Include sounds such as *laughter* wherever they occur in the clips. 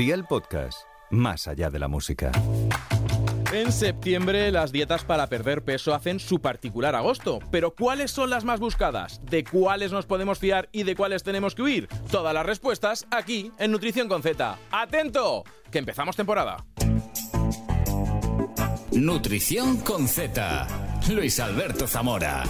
Día el podcast, más allá de la música. En septiembre las dietas para perder peso hacen su particular agosto, pero ¿cuáles son las más buscadas? ¿De cuáles nos podemos fiar y de cuáles tenemos que huir? Todas las respuestas aquí en Nutrición con Z. ¡Atento! Que empezamos temporada. Nutrición con Z. Luis Alberto Zamora.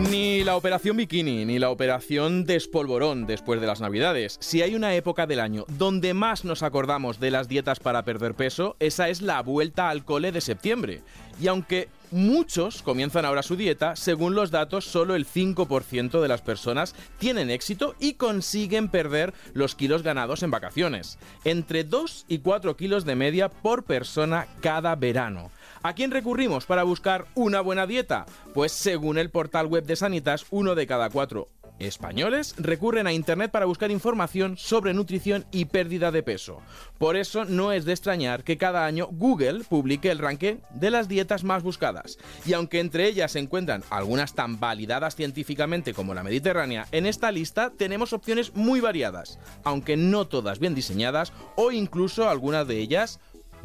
Ni la operación bikini, ni la operación despolvorón después de las navidades. Si hay una época del año donde más nos acordamos de las dietas para perder peso, esa es la vuelta al cole de septiembre. Y aunque muchos comienzan ahora su dieta, según los datos, solo el 5% de las personas tienen éxito y consiguen perder los kilos ganados en vacaciones. Entre 2 y 4 kilos de media por persona cada verano. ¿A quién recurrimos para buscar una buena dieta? Pues según el portal web de Sanitas, uno de cada cuatro españoles recurren a Internet para buscar información sobre nutrición y pérdida de peso. Por eso no es de extrañar que cada año Google publique el ranking de las dietas más buscadas. Y aunque entre ellas se encuentran algunas tan validadas científicamente como la mediterránea, en esta lista tenemos opciones muy variadas, aunque no todas bien diseñadas o incluso algunas de ellas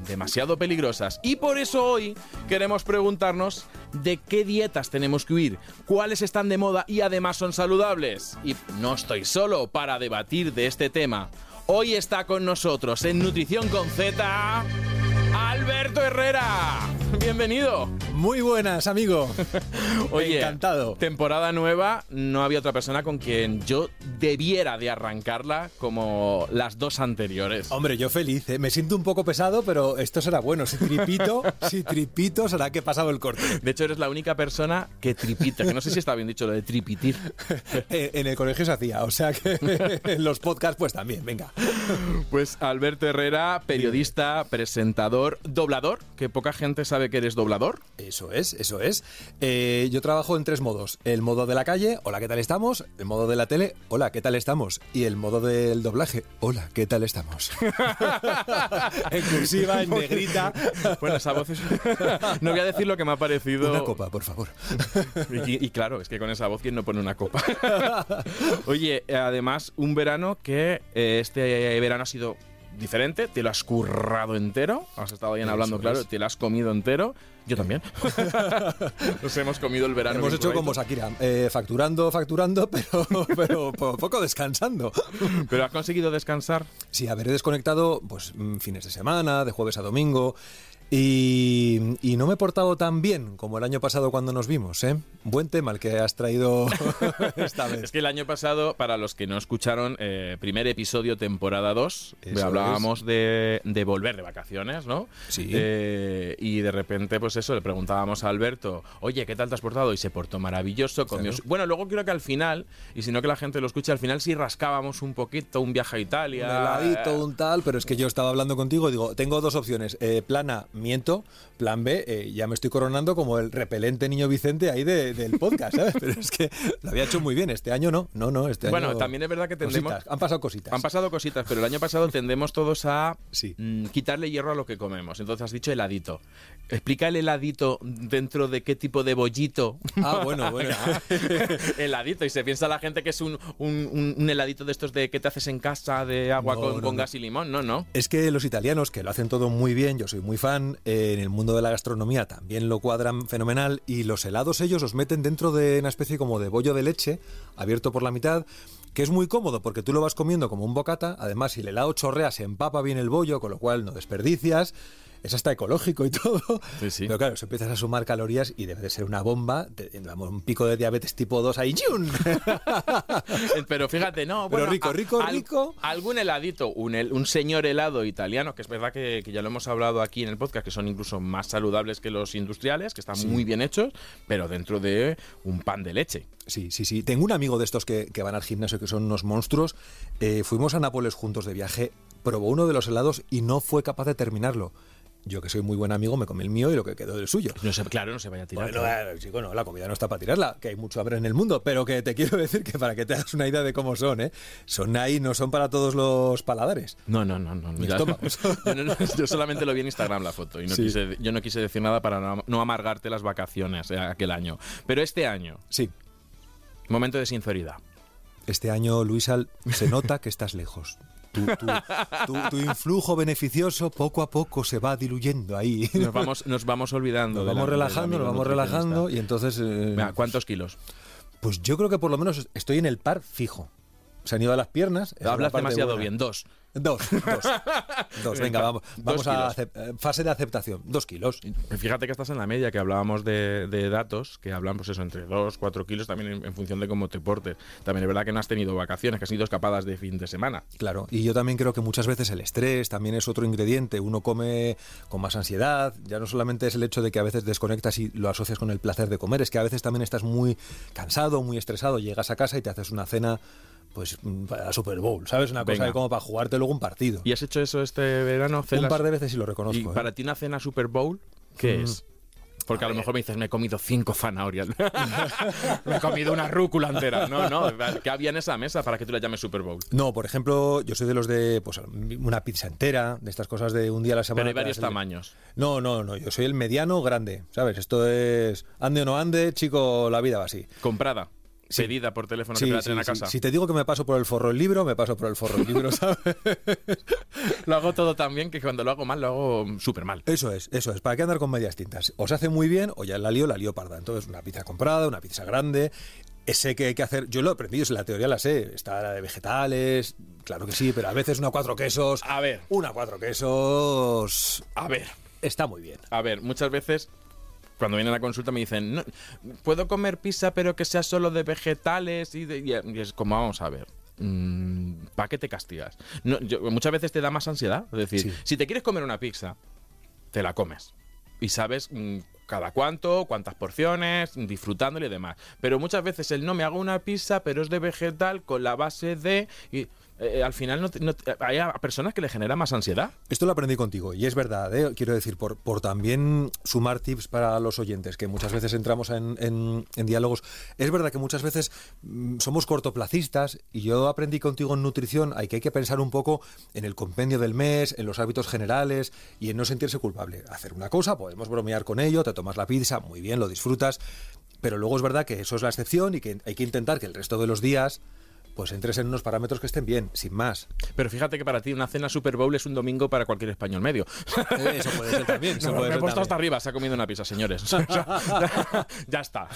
demasiado peligrosas. Y por eso hoy queremos preguntarnos de qué dietas tenemos que huir, cuáles están de moda y además son saludables. Y no estoy solo para debatir de este tema. Hoy está con nosotros en Nutrición con Z Alberto Herrera. Bienvenido. Muy buenas, amigo. *laughs* Oye, Encantado. Temporada nueva, no había otra persona con quien yo debiera de arrancarla como las dos anteriores. Hombre, yo feliz, ¿eh? me siento un poco pesado, pero esto será bueno. Si tripito, *laughs* si tripito, será que he pasado el corte. De hecho, eres la única persona que tripita, que no sé si está bien dicho lo de tripitir. *laughs* Eh, en el colegio se hacía, o sea que en los podcasts pues también, venga. Pues Alberto Herrera, periodista, presentador, doblador, que poca gente sabe que eres doblador. Eso es, eso es. Eh, yo trabajo en tres modos. El modo de la calle, hola, ¿qué tal estamos? El modo de la tele, hola, ¿qué tal estamos? Y el modo del doblaje, hola, ¿qué tal estamos? *laughs* en cursiva, en negrita. Bueno, esa voz es... *laughs* No voy a decir lo que me ha parecido... Una copa, por favor. *laughs* Y, y claro, es que con esa voz, ¿quién no pone una copa? Oye, además, un verano que eh, este verano ha sido diferente, te lo has currado entero, has estado bien hablando, claro, te lo has comido entero, yo también. *laughs* Nos hemos comido el verano. Hemos hecho como. Shakira, eh, facturando, facturando, *laughs* pero, pero po- poco descansando. *laughs* Pero has conseguido descansar. Sí, haber desconectado pues mm, fines de semana, de jueves a domingo. Y, y no me he portado tan bien como el año pasado cuando nos vimos, ¿eh? Buen tema el que has traído *laughs* esta vez. Es que el año pasado, para los que no escucharon, eh, primer episodio, temporada 2, Eso hablábamos de, de volver de vacaciones, ¿no? Sí. Eh, y de repente, pues eso, le preguntábamos a Alberto, oye, ¿qué tal te has portado? Y se portó maravilloso, comió... Claro. Bueno, luego creo que al final, y si no que la gente lo escuche, al final sí rascábamos un poquito, un viaje a Un Italia. heladito, un tal, pero es que yo estaba hablando contigo y digo, tengo dos opciones. Eh, plan A, miento. Plan B, eh, ya me estoy coronando como el repelente niño Vicente ahí de- del podcast, ¿sabes? Pero es que lo había hecho muy bien. Este año no, no, no. Este Bueno, año- también es verdad que tendemos- Cositas, Han pasado cositas. Han pasado cositas, pero el año pasado tendemos todos a Sí. mm, quitarle hierro a lo que comemos. Entonces has dicho heladito. Explica el heladito dentro de qué tipo de bollito. Ah, bueno, bueno. *laughs* heladito. Y se piensa la gente que es un, un- un- un heladito de estos de que te haces en casa de agua No, con, no, con no. gas y limón. No, no. Es que los italianos, que lo hacen todo muy bien, yo soy muy fan, eh, en el mundo de la gastronomía también lo cuadran fenomenal, y los helados ellos los meten dentro de una especie como de bollo de leche, abierto por la mitad, que es muy cómodo porque tú lo vas comiendo como un bocata, además si el helado chorrea se empapa bien el bollo, con lo cual no desperdicias. Es hasta ecológico y *laughs* todo. Sí, sí. Pero claro, se empiezas a sumar calorías y debe de ser una bomba. te- vamos, un pico de diabetes tipo 2 ahí. ¡yun! *laughs* Pero fíjate, no. Pero bueno, rico, a- rico, al- rico. Algún heladito, un, señor helado italiano, que es verdad que, que ya lo hemos hablado aquí en el podcast, que son incluso más saludables que los industriales, que están muy bien hechos, pero dentro de un pan de leche. Sí, sí, sí. Tengo un amigo de estos que, que van al gimnasio que son unos monstruos. Eh, fuimos a Nápoles juntos de viaje, probó uno de los helados y no fue capaz de terminarlo. Yo que soy muy buen amigo me comí el mío y lo que quedó del suyo. No se, claro, no se vaya a tirar. Bueno, eh, chico, no, la comida no está para tirarla, que hay mucho hambre en el mundo, pero que te *laughs* quiero decir que para que te hagas una idea de cómo son, ¿eh? Son ahí, no son para todos los paladares. No, no, no, no. *laughs* Yo, no- no, yo solamente lo vi en Instagram la foto y no Sí. quise, yo no quise decir nada para no, no amargarte las vacaciones eh, aquel año. Pero este año, Sí, momento de sinceridad. este año, Luisa, se nota que estás lejos. Tu, tu- tu- tu influjo beneficioso poco a poco se va diluyendo ahí. Nos vamos, nos vamos olvidando. Nos la- vamos relajando, nos vamos relajando y entonces... eh, Mira, ¿Cuántos kilos? Pues yo creo que por lo menos estoy en el par fijo. Se han ido a las piernas. Hablas demasiado buena. bien. Dos. Dos, dos. *laughs* Dos, venga, vamos, Dos vamos a eh, fase de aceptación. Dos kilos. Fíjate que estás en la media, que hablábamos de, de datos, que hablan pues eso, entre 2, 4 kilos también en, en función de cómo te portes. También es verdad que no has tenido vacaciones, que has ido escapadas de fin de semana. Claro, y yo también creo que muchas veces el estrés también es otro ingrediente. Uno come con más ansiedad. Ya no solamente es el hecho de que a veces desconectas y lo asocias con el placer de comer, es que a veces también estás muy cansado, muy estresado. Llegas a casa y te haces una cena, pues mm, para Super Bowl, ¿sabes? Una cosa Venga. de como para jugarte luego un partido. ¿Y has hecho eso este verano? Un par de veces y lo reconozco. ¿Y ¿eh? para ti una cena Super Bowl qué Mm. es? Porque a, lo mejor me dices, me he comido cinco zanahorias. *laughs* me he comido una rúcula entera. No, no, ¿qué había en esa mesa para que tú la llames Super Bowl? No, por ejemplo, yo soy de los de pues, una pizza entera, de estas cosas de un día a la semana. Pero hay varios tamaños. No, no, no, yo soy el mediano grande, ¿sabes? Esto es ande o no ande, chico, la vida va así. Comprada, Sí. pedida por teléfono Sí, que te la traen a casa. Si te digo que me paso por el forro el libro, me paso por el forro el libro, *laughs* ¿sabes? Lo hago todo tan bien que cuando lo hago mal, lo hago súper mal. Eso es, eso es. ¿Para qué andar con medias tintas? O se hace muy bien o ya la lío, la lío parda. Entonces, una pizza comprada, una pizza grande. eh, Sé que hay que hacer. Yo lo he aprendido, la teoría la sé. Está la de vegetales, claro que sí, pero a veces una cuatro quesos. A ver. Una cuatro quesos. A ver, Está muy bien. a ver, muchas veces cuando vienen a la consulta me dicen, no, ¿puedo comer pizza pero que sea solo de vegetales? Y, de- y es como, vamos a ver. ¿Para qué te castigas? No, yo- muchas veces te da más ansiedad. Es decir, Sí. si te quieres comer una pizza, te la comes. Y sabes mm, cada cuánto, cuántas porciones, disfrutándole y demás. Pero muchas veces el no me hago una pizza, pero es de vegetal con la base de. Y eh, al final no hay personas que le genera más ansiedad. Esto lo aprendí contigo y es verdad, ¿eh? quiero decir, por, por también sumar tips para los oyentes, que muchas veces entramos en, en- en diálogos. Es verdad que muchas veces mm, somos cortoplacistas y yo aprendí contigo en nutrición, hay que hay que pensar un poco en el compendio del mes, en los hábitos generales y en no sentirse culpable. Hacer una cosa, podemos bromear con ello, te tomas la pizza, muy bien, lo disfrutas, pero luego es verdad que eso es la excepción y que hay que intentar que el resto de los días pues entres en unos parámetros que estén bien, sin más. Pero fíjate que para ti una cena Super Bowl es un domingo para cualquier español medio. Eh, Eso puede ser también. eso No, puede me he ser puesto también. hasta arriba, se ha comido una pizza, señores. *laughs* O sea, ya, ya está.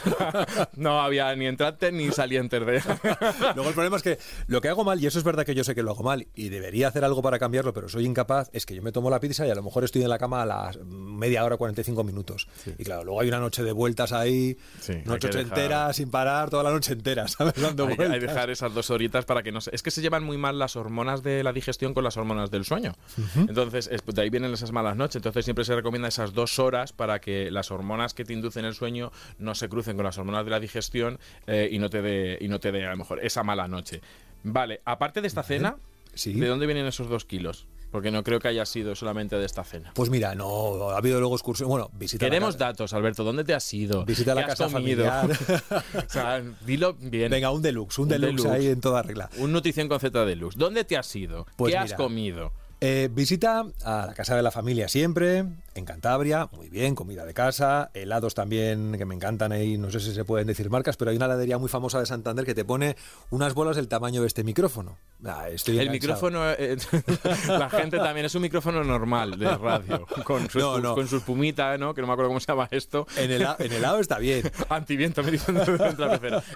No había ni entrante ni saliente de. *laughs* Luego el problema es que lo que hago mal, y eso es verdad que yo sé que lo hago mal, y debería hacer algo para cambiarlo, pero soy incapaz, es que yo me tomo la pizza y a lo mejor estoy en la cama a las media hora, 45 minutos. Y claro, luego hay una noche de vueltas ahí, Sí, noche dejar- entera, sin parar, toda la noche entera, *laughs* ¿sabes? Dando Hay, hay dejar esas dos horitas para que no se... Es que se llevan muy mal las hormonas de la digestión con las hormonas del sueño. Entonces, es- de ahí vienen esas malas noches. Entonces, siempre se recomienda esas dos horas para que las hormonas que te inducen el sueño no se crucen con las hormonas de la digestión eh, y no te dé, y no te dé, a lo mejor, esa mala noche. Vale, aparte de esta cena, Sí. ¿de dónde vienen esos dos kilos? Porque no creo que haya sido solamente de esta cena. Pues mira, no, ha habido luego excursión, bueno, visita la Queremos datos, Alberto. ¿Dónde te has ido? Visita a la ¿Qué has casa familiar. *laughs* o sea, dilo bien. Venga, un deluxe, un, Un deluxe, deluxe. ahí en toda regla. Un nutrición con Z de luz. ¿Dónde te has ido? Pues ¿Qué has comido? Eh, visita a la casa de la familia siempre, en Cantabria, muy bien, comida de casa, helados también que me encantan ahí, no sé si se pueden decir marcas, pero hay una heladería muy famosa de Santander que te pone unas bolas del tamaño de este micrófono. Ah, estoy El micrófono, eh, *laughs* la gente también es un micrófono normal de radio, con *laughs* su, No, no. con espumita, ¿no? Que no me acuerdo cómo se llama esto. En, en helado está bien. *laughs* Antiviento, me dicen.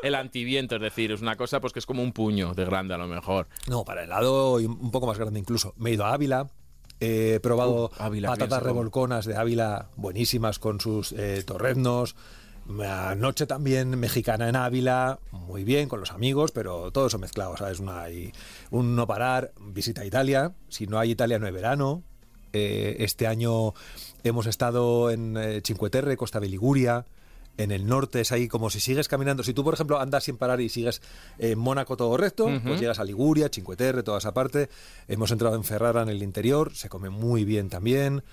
El antiviento, es decir, es una cosa pues que es como un puño de grande a lo mejor. No, para helado y un poco más grande incluso. Me he ido a Ávila. He probado Uh, patatas revolconas de Ávila, buenísimas con sus eh, torreznos. Noche también mexicana en Ávila, muy bien con los amigos, pero todo eso mezclado, ¿sabes? Una, y un no parar, visita a Italia. Si no hay Italia, no hay verano. Eh, este año hemos estado en eh, Cinque Terre, Costa de Liguria. En el norte es ahí como si sigues caminando. Si tú, por ejemplo, andas sin parar y sigues en Mónaco todo recto, pues llegas a Liguria, Cinque Terre, toda esa parte. Hemos entrado en Ferrara en el interior, se come muy bien también.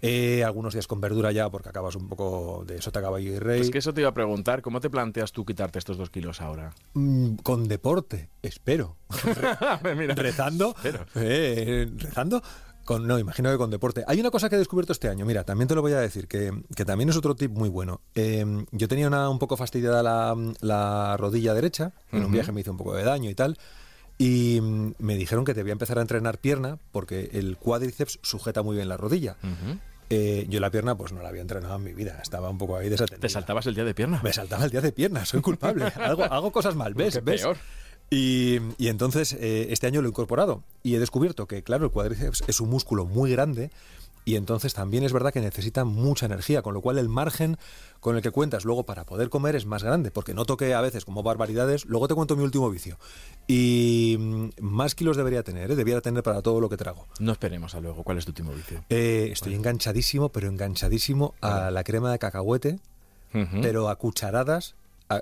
Eh, algunos días con verdura ya, porque acabas un poco de sota, caballo y rey. Es que eso te iba a preguntar, ¿cómo te planteas tú quitarte estos dos kilos ahora? Mm, con deporte, espero. *laughs* Mira, rezando. Espero. eh, rezando. Con, no, imagino que con deporte. Hay una cosa que he descubierto este año, mira, también te lo voy a decir, que, que también es otro tip muy bueno. Eh, yo tenía una, un poco fastidiada la, la rodilla derecha, en un viaje me hizo un poco de daño y tal, Y mm, me dijeron que debía empezar a entrenar pierna porque el cuádriceps sujeta muy bien la rodilla. Eh, yo la pierna pues no la había entrenado en mi vida, estaba un poco ahí desatendida. ¿Te saltabas el día de pierna? Me saltaba el día de pierna, soy culpable. *laughs* Algo, hago cosas mal, ¿ves? ¿Ves? peor. Y, y entonces eh, este año lo he incorporado y he descubierto que, claro, el cuádriceps es un músculo muy grande y entonces también es verdad que necesita mucha energía, con lo cual el margen con el que cuentas luego para poder comer es más grande, porque noto que a veces como barbaridades, luego te cuento mi último vicio, y mm, más kilos debería tener, ¿eh? debería tener para todo lo que trago. No esperemos a luego. ¿Cuál es tu último vicio? Eh, estoy enganchadísimo, pero enganchadísimo a la crema de cacahuete, pero a cucharadas.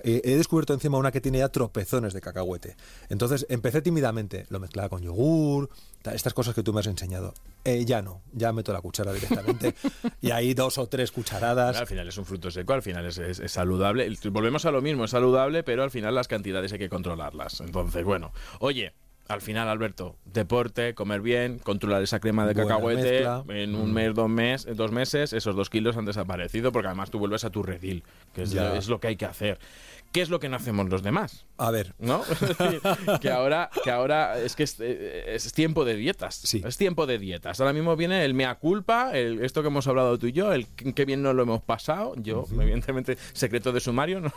He descubierto encima una que tiene ya tropezones de cacahuete. Entonces empecé tímidamente, lo mezclaba con yogur, ta- estas cosas que tú me has enseñado. Eh, ya no, ya meto la cuchara directamente. *laughs* y ahí dos o tres cucharadas. Al final es un fruto seco, al final es, es- es saludable. Volvemos a lo mismo, es saludable, pero al final las cantidades hay que controlarlas. Entonces, bueno, oye. Al final, Alberto, deporte, comer bien, controlar esa crema de Buena cacahuete. mezcla. Mm. En un mes, dos, mes, dos meses, esos dos kilos han desaparecido porque además tú vuelves a tu redil, que es, lo que hay que hacer. ¿Qué es lo que no hacemos los demás? A ver, ¿no? *laughs* Es decir, que ahora, que ahora es que es, es tiempo de dietas. Sí. Es tiempo de dietas. Ahora mismo viene el mea culpa, el, esto que hemos hablado tú y yo, el que bien nos lo hemos pasado. Yo, evidentemente, secreto de sumario, no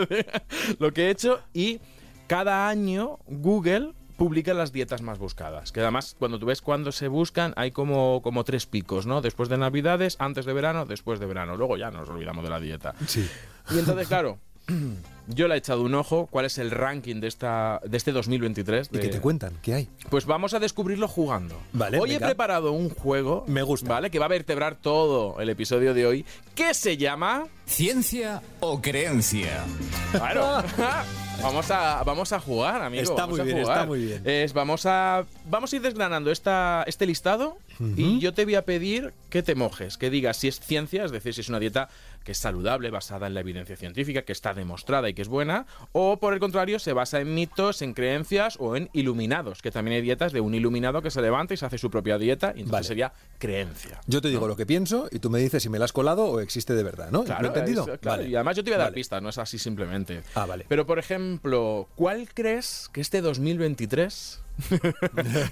*laughs* lo que he hecho. Y cada año Google publica las dietas más buscadas. Que además, cuando tú ves cuándo se buscan, hay como, como tres picos, ¿no? Después de Navidades, antes de verano, después de verano. Luego ya nos olvidamos de la dieta. sí. Y entonces, claro, *clears throat* yo le he echado un ojo. ¿Cuál es el ranking de, esta, de este 2023? ¿Y de- qué te cuentan? ¿Qué hay? Pues vamos a descubrirlo jugando. Vale, hoy venga. he preparado un juego. Me gusta. ¿Vale? Que va a vertebrar todo el episodio de hoy. Que se llama. ¿Ciencia o creencia? Claro. *laughs* *laughs* vamos, a, vamos a jugar, amigo. Está vamos muy a bien, jugar. está muy bien. Es, vamos, a, vamos a ir desgranando esta, este listado. Y yo te voy a pedir que te mojes, que digas si es ciencia, es decir, si es una dieta que es saludable, basada en la evidencia científica, que está demostrada y que es buena, o por el contrario, se basa en mitos, en creencias o en iluminados, que también hay dietas de un iluminado que se levanta y se hace su propia dieta, y entonces Vale. sería creencia. Yo te digo lo que pienso y tú me dices si me la has colado o existe de verdad, ¿no? ¿Lo he entendido? es- claro, Vale. Y además yo te voy a dar Vale. pistas, no es así simplemente. Ah, vale. Pero por ejemplo, ¿cuál crees que este 2023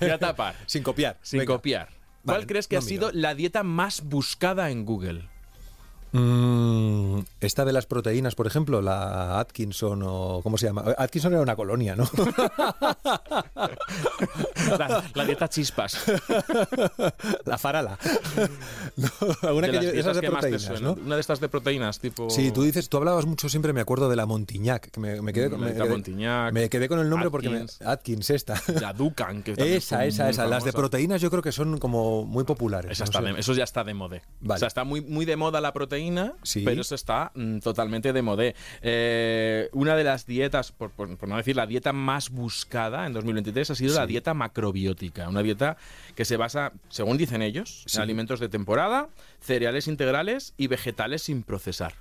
voy a tapar? *laughs* Sin copiar. Sin venga. copiar. ¿Cuál crees que no ha sido la dieta más buscada en Google? Mm, esta de las proteínas, por ejemplo, la Atkinson o ¿cómo se llama? Atkinson era una colonia, ¿no? *laughs* La, la dieta chispas. *laughs* la farala. No, alguna De que las esas de que proteínas. ¿no? Una de estas de proteínas, tipo. Sí, tú dices, tú hablabas mucho siempre, me acuerdo de la Montignac, que me, me quedé, con- La me, dieta quedé- Montignac, me quedé con el nombre porque me, Atkins. Atkins esta. La Dukan, que Esa, esa, esa. Las de proteínas yo creo que son como muy populares. Esa no está sé. de- eso ya está de moda. Vale. O sea, está muy, muy de moda la proteína, Sí. pero eso está mm, totalmente de moda. Eh, una de las dietas, por, por- por no decir la dieta más buscada en 2023, ha sido la dieta macrobiótica. Una dieta que se basa, según dicen ellos, Sí. en alimentos de temporada, cereales integrales y vegetales sin procesar.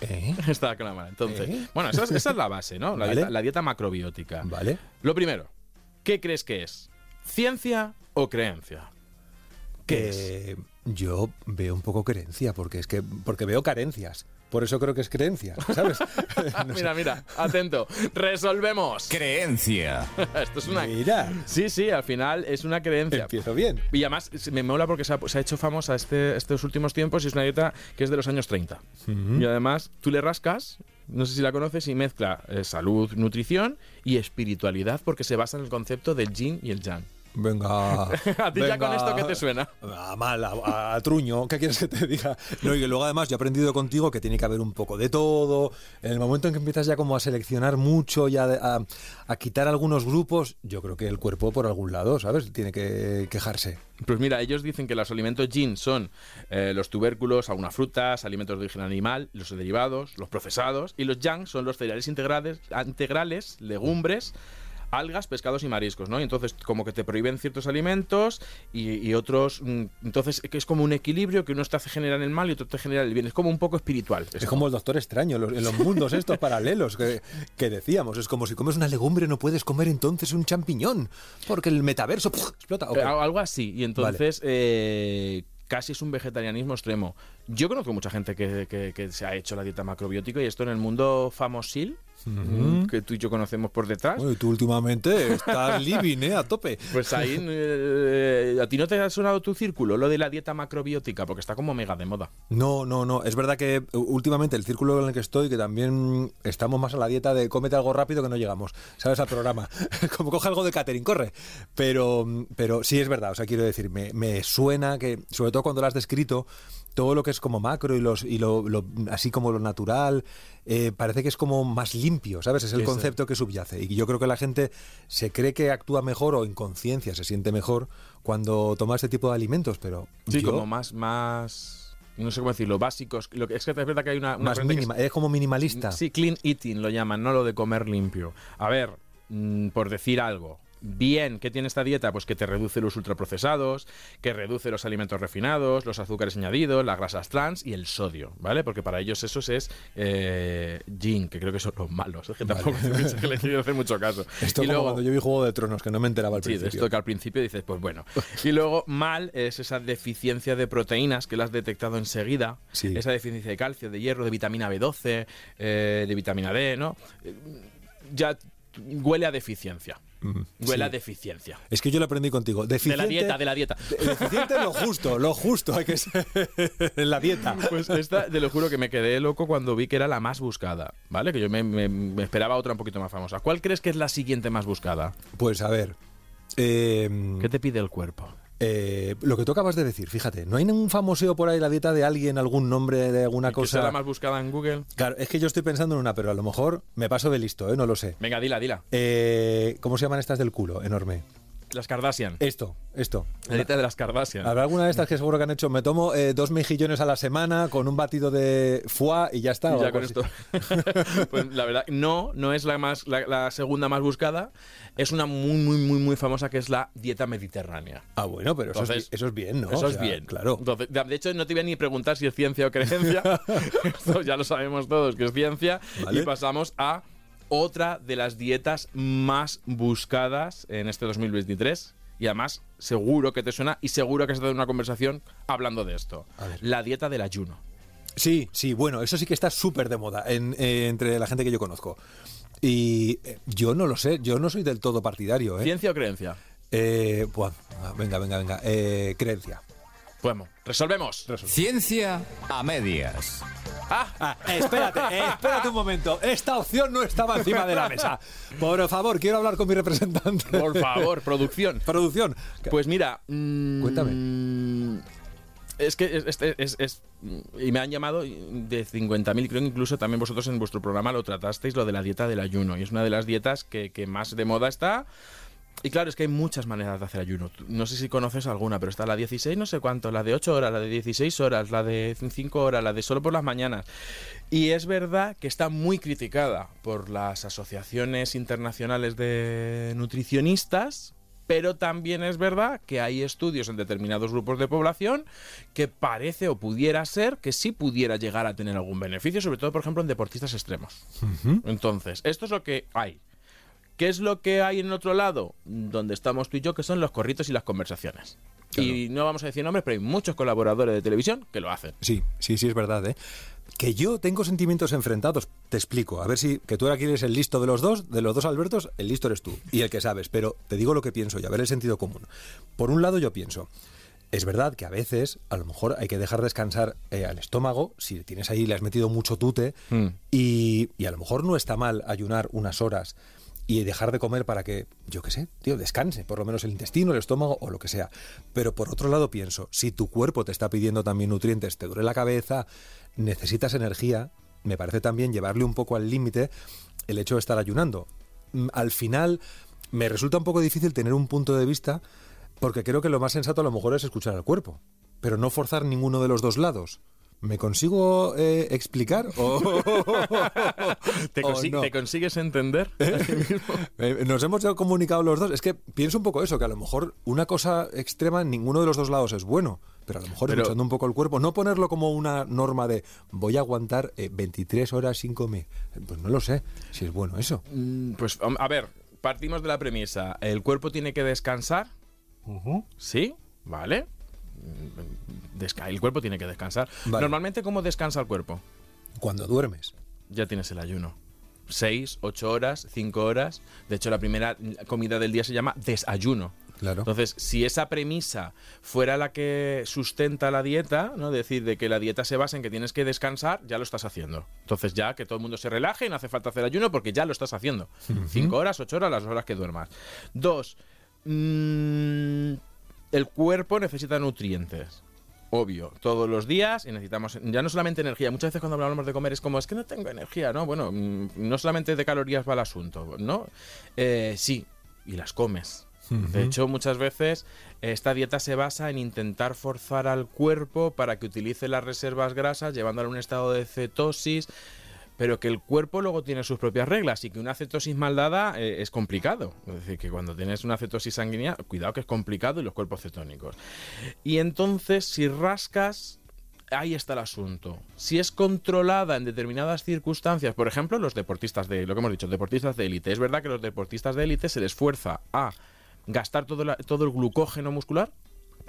¿Eh? *laughs* Está clara. Entonces, ¿Eh? bueno, esa es, esa es la base, ¿no? La, Vale. dieta, la dieta macrobiótica. Vale. Lo primero, ¿qué crees que es? ¿Ciencia o creencia? ¿Qué es? Yo veo un poco creencia, porque es que porque veo carencias. Por eso creo que es creencia, ¿sabes? *laughs* *laughs* No sé. mira, mira, atento. Resolvemos. Creencia. *laughs* Esto es una. Mira, Sí, sí, al final es una creencia. empiezo bien. Y además me mola porque se ha, se ha hecho famosa este, estos últimos tiempos y es una dieta que es de los años 30. Y además tú le rascas, no sé si la conoces, y mezcla eh, salud, nutrición y espiritualidad porque se basa en el concepto del yin y el yang. Venga. *laughs* ¿A ti ya con esto qué te suena? A mal, a, a truño, ¿qué quieres que te diga? No, y que luego además yo he aprendido contigo que tiene que haber un poco de todo. En el momento en que empiezas ya como a seleccionar mucho y a, a- a quitar algunos grupos, yo creo que el cuerpo por algún lado, ¿sabes? Tiene que quejarse. Pues mira, ellos dicen que los alimentos yin son eh, los tubérculos, algunas frutas, alimentos de origen animal, los derivados, los procesados, y los yang son los cereales integrales, integrales legumbres, algas, pescados y mariscos, ¿no? Y entonces como que te prohíben ciertos alimentos y, y otros... mm, Entonces que es como un equilibrio que uno te hace generar el mal y otro te genera el bien. Es como un poco espiritual. Es como el doctor extraño, los- en los mundos estos paralelos que, que decíamos. Es como si comes una legumbre no puedes comer entonces un champiñón, porque el metaverso explota. Algo así. Y entonces eh, casi es un vegetarianismo extremo. Yo conozco mucha gente que, que- que se ha hecho la dieta macrobiótica y esto en el mundo famosil, que tú y yo conocemos por detrás. Bueno, y tú últimamente estás *laughs* living, ¿eh? A tope. Pues ahí, eh, ¿a ti no te ha sonado tu círculo lo de la dieta macrobiótica? Porque está como mega de moda. No, no, no. Es verdad que uh, últimamente el círculo en el que estoy, que también estamos más a la dieta de cómete algo rápido que no llegamos, ¿sabes? Al programa. *laughs* Como coge algo de catering, corre. Pero, pero sí es verdad, o sea, quiero decir, me, me suena que, sobre todo cuando lo has descrito, todo lo que es como macro y, los, y lo, lo- así como lo natural, eh, parece que es como más limpio, ¿sabes? Es el Sí, sí. concepto que subyace. Y yo creo que la gente se cree que actúa mejor o en conciencia se siente mejor cuando toma este tipo de alimentos, pero Sí, yo- como más, más, no sé cómo decirlo, básicos. Lo que, es que es verdad que hay una... una más mínima, es como minimalista. Sí, clean eating lo llaman, no lo de comer limpio. A ver, mm, por decir algo. Bien, ¿qué tiene esta dieta? Pues que te reduce los ultraprocesados, que reduce los alimentos refinados, los azúcares añadidos, las grasas trans y el sodio, ¿vale? Porque para ellos esos es eh, yin, que creo que son los malos. *laughs* Es que tampoco pienso que le quiero hacer mucho caso. Esto y como luego, cuando yo vi Juego de Tronos, que no me enteraba al Sí, principio. esto que al principio dices, pues bueno. Y luego, mal es esa deficiencia de proteínas que la has detectado enseguida. Sí. Esa deficiencia de calcio, de hierro, de vitamina B12, eh, de vitamina D, ¿no? Eh, Ya huele a deficiencia. Mm, Huele sí. a deficiencia. Es que yo lo aprendí contigo. De Deficiente, la dieta, de la dieta. de- Deficiente lo justo, lo justo hay que ser en la dieta. Pues esta, te lo juro que me quedé loco cuando vi que era la más buscada, ¿vale? Que yo me, me- me esperaba otra un poquito más famosa. ¿Cuál crees que es la siguiente más buscada? Pues a ver. eh, ¿Qué te pide el cuerpo? Eh, lo que tú acabas de decir, fíjate, ¿no hay ningún famoseo por ahí la dieta de alguien, algún nombre de alguna ¿Que sea cosa? la más buscada en Google? Claro, es que yo estoy pensando en una, pero a lo mejor me paso de listo, ¿eh? No lo sé. Venga, dila, dila. Eh, ¿Cómo se llaman estas del culo? Enorme. Las Kardashian. Esto, esto. La dieta de las Kardashian. Habrá alguna de estas que seguro que han hecho. Me tomo eh, dos mejillones a la semana con un batido de foie y ya está. Y ya con así. esto. *laughs* pues la verdad, no, no es la más la, la segunda más buscada. Es una muy, muy, muy, muy famosa que es la dieta mediterránea. Ah, bueno, pero eso, es, eso es bien, ¿no? Eso O es bien. Claro. Entonces, de de hecho, no te voy a ni preguntar si es ciencia o creencia. *laughs* *laughs* Esto ya lo sabemos todos que es ciencia. Vale. Y pasamos a otra de las dietas más buscadas en este 2023. Y además, seguro que te suena y seguro que has dado una conversación hablando de esto. La dieta del ayuno. Sí, sí, bueno, eso sí que está súper de moda en- eh, entre la gente que yo conozco. Y eh, yo no lo sé, yo no soy del todo partidario, ¿eh? ¿Ciencia o creencia? Eh, venga, venga, venga. Eh, creencia. Podemos. Resolvemos. Ciencia a medias. Ah, espérate, eh, *laughs* espérate un momento. Esta opción no estaba encima de la mesa. Por favor, quiero hablar con mi representante. Por favor, producción. Producción. Pues mira. mm, Cuéntame. Es que es, es- es- es- Y me han llamado de 50.000, creo que incluso también vosotros en vuestro programa lo tratasteis, lo de la dieta del ayuno. Y es una de las dietas que, que más de moda está. Y claro, es que hay muchas maneras de hacer ayuno. No sé si conoces alguna, pero está la 16, no sé cuánto, la de 8 horas, la de 16 horas, la de 5 horas, la de solo por las mañanas. Y es verdad que está muy criticada por las asociaciones internacionales de nutricionistas, pero también es verdad que hay estudios en determinados grupos de población que parece o pudiera ser que sí pudiera llegar a tener algún beneficio, sobre todo, por ejemplo, en deportistas extremos. Entonces, esto es lo que hay. ¿Qué es lo que hay en el otro lado? Donde estamos tú y yo, que son los corritos y las conversaciones. Y no vamos a decir nombres, pero hay muchos colaboradores de televisión que lo hacen. Sí, sí, sí, es verdad, ¿eh? Que yo tengo sentimientos enfrentados. Te explico. A ver si. Que tú aquí eres el listo de los dos, de los dos Albertos, el listo eres tú. Y el que sabes. Pero te digo lo que pienso y a ver el sentido común. Por un lado, yo pienso. Es verdad que a veces, a lo mejor hay que dejar descansar eh, al estómago, si tienes ahí, le has metido mucho tute, Mm. y, y a lo mejor no está mal ayunar unas horas y dejar de comer para que, yo qué sé, tío, descanse, por lo menos el intestino, el estómago o lo que sea. Pero por otro lado pienso, si tu cuerpo te está pidiendo también nutrientes, te duele la cabeza, necesitas energía, me parece también llevarle un poco al límite el hecho de estar ayunando. Mm, Al final me resulta un poco difícil tener un punto de vista porque creo que lo más sensato a lo mejor es escuchar al cuerpo, pero no forzar ninguno de los dos lados. ¿Me consigo eh, explicar? *laughs* ¿O, ¿Te, o no? te consigues entender? *laughs* Eh, Nos hemos ya comunicado los dos. Es que pienso un poco eso, que a lo mejor una cosa extrema en ninguno de los dos lados es bueno. Pero a lo mejor Pero- escuchando un poco el cuerpo, no ponerlo como una norma de voy a aguantar eh, 23 horas sin comer. Eh, Pues no lo sé si es bueno eso. Mm, Pues a ver, partimos de la premisa. ¿El cuerpo tiene que descansar? ¿Sí? ¿Vale? El cuerpo tiene que descansar. Vale. Normalmente, ¿cómo descansa el cuerpo? Cuando duermes. Ya tienes el ayuno. 6, 8 horas, 5 horas. De hecho, la primera comida del día se llama desayuno. Claro. Entonces, si esa premisa fuera la que sustenta la dieta, ¿no? decir, de que la dieta se basa en que tienes que descansar, ya lo estás haciendo. Entonces, ya que todo el mundo se relaje y no hace falta hacer ayuno porque ya lo estás haciendo. Cinco horas, ocho horas, las horas que duermas. Dos, mm, el cuerpo necesita nutrientes. Obvio, todos los días y necesitamos ya no solamente energía, muchas veces cuando hablamos de comer es como es que no tengo energía, ¿no? Bueno, mm, no solamente de calorías va el asunto, ¿no? Eh, sí, y las comes. De hecho, muchas veces esta dieta se basa en intentar forzar al cuerpo para que utilice las reservas grasas, llevándolo a un estado de cetosis, pero que el cuerpo luego tiene sus propias reglas y que una cetosis mal dada eh, es complicado. Es decir, que cuando tienes una cetosis sanguínea, cuidado que es complicado y los cuerpos cetónicos. Y entonces, si rascas, ahí está el asunto. Si es controlada en determinadas circunstancias, por ejemplo, los deportistas de, lo que hemos dicho, deportistas de élite, es verdad que los deportistas de élite se les fuerza a gastar todo, todo el glucógeno muscular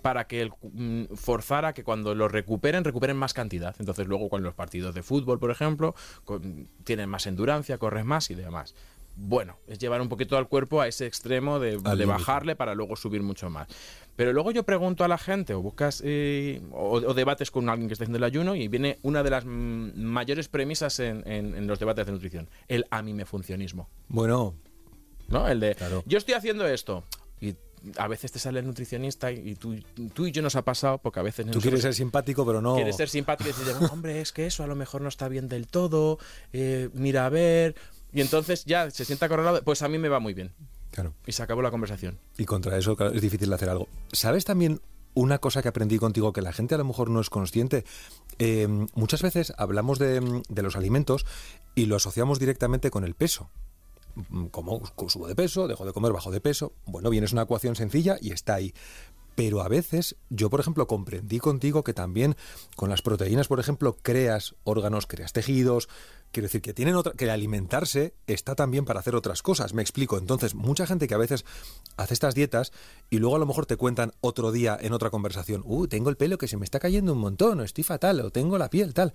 para que el, mm, forzar a que cuando lo recuperen, recuperen más cantidad. Entonces luego con los partidos de fútbol, por ejemplo, con- tienen más endurancia, corres más y demás. Bueno, es llevar un poquito al cuerpo a ese extremo de, bajarle para luego subir mucho más. Pero luego yo pregunto a la gente o buscas eh, o, o debates con alguien que está haciendo el ayuno y viene una de las mm, mayores premisas en, en- en los debates de nutrición, el amimefuncionismo. Bueno, ¿no? El de, Claro. yo estoy haciendo esto. A veces te sale el nutricionista y, y tú, tú y yo nos ha pasado, porque a veces... tú quieres ser simpático, pero no. quieres ser simpático y decir, *laughs* hombre, es que eso a lo mejor no está bien del todo, eh, mira a ver... Y entonces ya se sienta acorralado, pues a mí me va muy bien. Claro. Y se acabó la conversación. Y contra eso claro, es difícil hacer algo. ¿Sabes también una cosa que aprendí contigo que la gente a lo mejor no es consciente? Eh, muchas veces hablamos de, de los alimentos y lo asociamos directamente con el peso. Mm, Como subo de peso, dejo de comer, bajo de peso. Bueno, bien, es una ecuación sencilla y está ahí. Pero a veces, yo por ejemplo comprendí contigo que también con las proteínas, por ejemplo, creas órganos, creas tejidos. Quiero decir que tienen otra, que alimentarse está también para hacer otras cosas. Me explico. Entonces, mucha gente que a veces hace estas dietas y luego a lo mejor te cuentan otro día en otra conversación, uh, tengo el pelo que se me está cayendo un montón, o estoy fatal, o tengo la piel tal.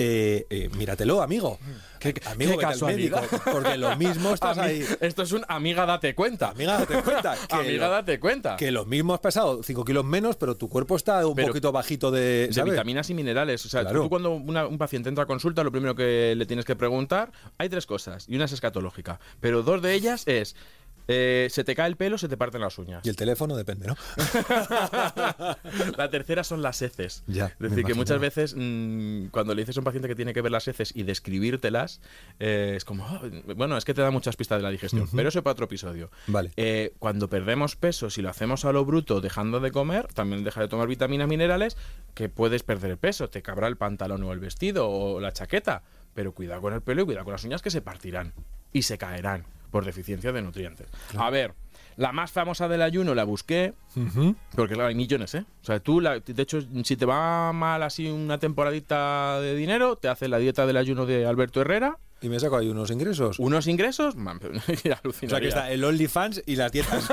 Eh, eh, míratelo, amigo. Qué- amigo, qué casualidad. médico, porque lo mismo estás ahí. Esto es un amiga date cuenta. Amiga, date cuenta. *laughs* Que amiga lo- date cuenta. Que lo mismo has pesado 5 kilos menos, pero tu cuerpo está un Pero- poquito bajito de, de vitaminas y minerales. O sea, Claro. tú cuando una- un paciente entra a consulta, lo primero que le tienes que preguntar, hay tres cosas, y una es escatológica, pero dos de ellas es, eh, se te cae el pelo, se te parten las uñas. Y el teléfono depende, ¿no? *laughs* La tercera son las heces. Ya, es decir, que muchas veces mm, cuando le dices a un paciente que tiene que ver las heces y describírtelas, eh, es como, "Ah, bueno, es que te da muchas pistas de la digestión, pero eso para otro episodio. Vale. Eh, cuando perdemos peso, si lo hacemos a lo bruto, dejando de comer, también deja de tomar vitaminas, minerales, que puedes perder peso, te cabrá el pantalón o el vestido o la chaqueta, pero cuidado con el pelo y cuidado con las uñas que se partirán y se caerán por deficiencia de nutrientes. A ver, la más famosa del ayuno la busqué, porque claro, hay millones, ¿eh? O sea, tú, la- de hecho, si te va mal así una temporadita de dinero, te haces la dieta del ayuno de Alberto Herrera, Y me saco ahí unos ingresos. unos ingresos, man, *laughs* O sea que está el OnlyFans y las *laughs* dietas.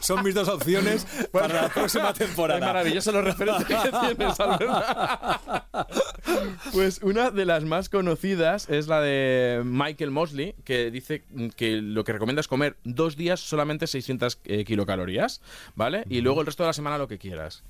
Son mis dos opciones para la próxima Es temporada. maravilloso los referentes que tienes. Pues una de las más conocidas es la de Michael Mosley, que dice que lo que recomienda es comer dos días solamente 600 eh, kilocalorías, ¿vale? Y luego el resto de la semana lo que quieras.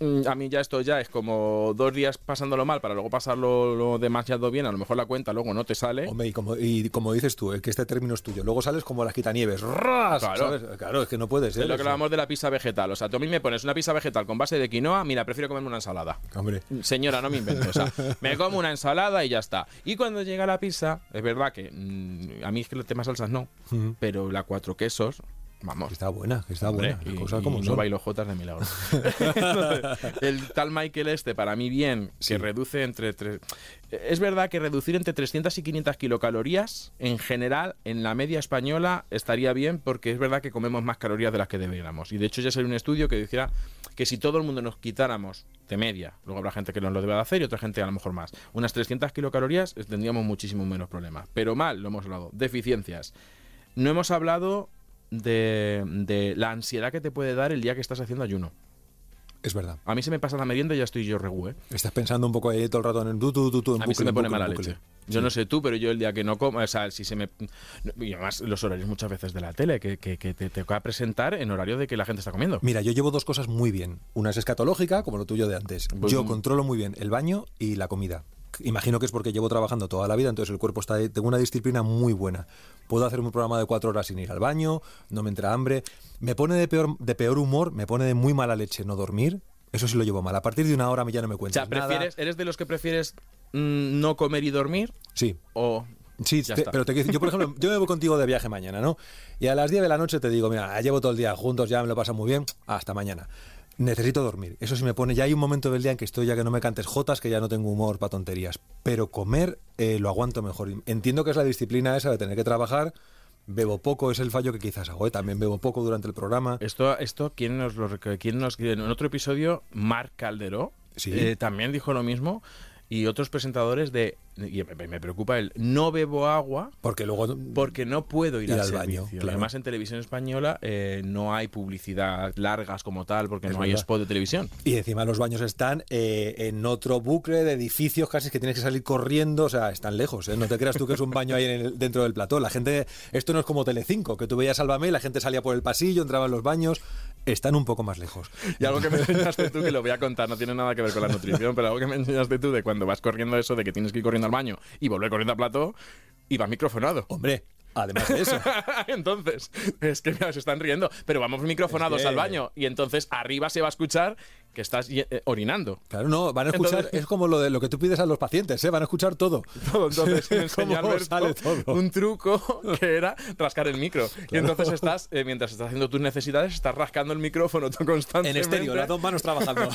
Mm, A mí ya esto ya es como dos días pasándolo mal para luego pasarlo lo demasiado bien. A lo mejor la cuenta luego no te sale. Hombre, y como, y como dices tú, que este término es tuyo. Luego sales como las quitanieves. ¡Ras! Claro. ¿sabes? Claro, es que no puede ser. Es lo que eso. hablábamos de la pizza vegetal. O sea, tú a mí me pones una pizza vegetal con base de quinoa, mira, prefiero comerme una ensalada. Hombre. Señora, no me invento. O sea, *laughs* me como una ensalada y ya está. Y cuando llega la pizza, es verdad que mm, a mí es que el tema salsas no, pero la cuatro quesos, vamos. Está buena, está hombre, buena. Las cosas y como no son. bailo jotas de milagro. *laughs* Entonces, el tal Michael este, para mí bien, Sí. que reduce entre... tres- Es verdad que reducir entre 300 y 500 kilocalorías, en general, en la media española, estaría bien, porque es verdad que comemos más calorías de las que deberíamos. Y de hecho ya salió un estudio que dijera que si todo el mundo nos quitáramos de media, luego habrá gente que nos lo debe de hacer y otra gente a lo mejor más, unas 300 kilocalorías, tendríamos muchísimo menos problemas. Pero mal, lo hemos hablado. Deficiencias. No hemos hablado de, de la ansiedad que te puede dar el día que estás haciendo ayuno. Es verdad. A mí se me pasa la merienda y ya estoy yo regú, ¿eh? Estás pensando un poco ahí todo el rato en el tú, tú, tú, tú, en A mí bucle, se me pone bucle, mala bucle. leche. Yo no sé tú, pero yo el día que no como, o sea, si se me... Y además los horarios muchas veces de la tele, que, que, que te toca presentar en horario de que la gente está comiendo. Mira, yo llevo dos cosas muy bien. Una es escatológica, como lo tuyo de antes. Pues yo un- controlo muy bien el baño y la comida. Imagino que es porque llevo trabajando toda la vida, entonces el cuerpo está tengo una disciplina muy buena. Puedo hacer un programa de cuatro horas sin ir al baño, no me entra hambre. Me pone de peor, de peor humor, me pone de muy mala leche no dormir. Eso sí lo llevo mal. A partir de una hora ya no me O cuentas nada. ¿prefieres, ¿eres de los que prefieres mm, no comer y dormir? Sí. O... Sí, te- pero te quiero decir, yo por ejemplo, yo me voy contigo de viaje mañana, ¿no? Y a las 10 de la noche te digo, mira, llevo todo el día juntos, ya me lo pasa muy bien, hasta mañana. Necesito dormir. Eso sí me pone, ya hay un momento del día en que estoy ya que no me cantes jotas, que ya no tengo humor para tonterías. Pero comer eh, lo aguanto mejor. Entiendo que es la disciplina esa de tener que trabajar. Bebo poco, es el fallo que quizás hago. ¿eh? También bebo poco durante el programa. Esto, esto ¿quién nos lo quién nos en otro episodio Marc Calderó Sí. eh, también dijo lo mismo y otros presentadores de y me, me preocupa el no bebo agua Porque luego. porque no puedo ir, Ir al, al baño, claro. Además en televisión española eh, no hay publicidad largas como tal porque Es no hay verdad. spot de televisión. Y encima los baños están eh, en otro bucle de edificios casi que tienes que salir corriendo, o sea, están lejos, ¿eh? No te creas tú que es un baño ahí en el- dentro del plató. La gente, esto no es como Telecinco, que tú veías Sálvame y la gente salía por el pasillo, entraba en los baños, están un poco más lejos. Y algo que me enseñaste tú, que lo voy a contar, no tiene nada que ver con la nutrición, pero algo que me enseñaste tú de cuando vas corriendo eso, de que tienes que ir corriendo al baño y volver corriendo al plató, y vas microfonado. Hombre, además de eso. *laughs* entonces, es que mira, se están riendo, pero vamos microfonados Es que- al baño y entonces arriba se va a escuchar que estás eh, orinando. Claro, no, van a escuchar, Entonces- es como lo de lo que tú pides a los pacientes, ¿eh? Van a escuchar todo. *laughs* Todo, entonces *laughs* me enseñó ¿Cómo Alberto sale todo? un truco que era rascar el micro. Y entonces estás, eh, mientras estás haciendo tus necesidades, estás rascando el micrófono tú En constantemente. estéreo, las dos manos trabajando.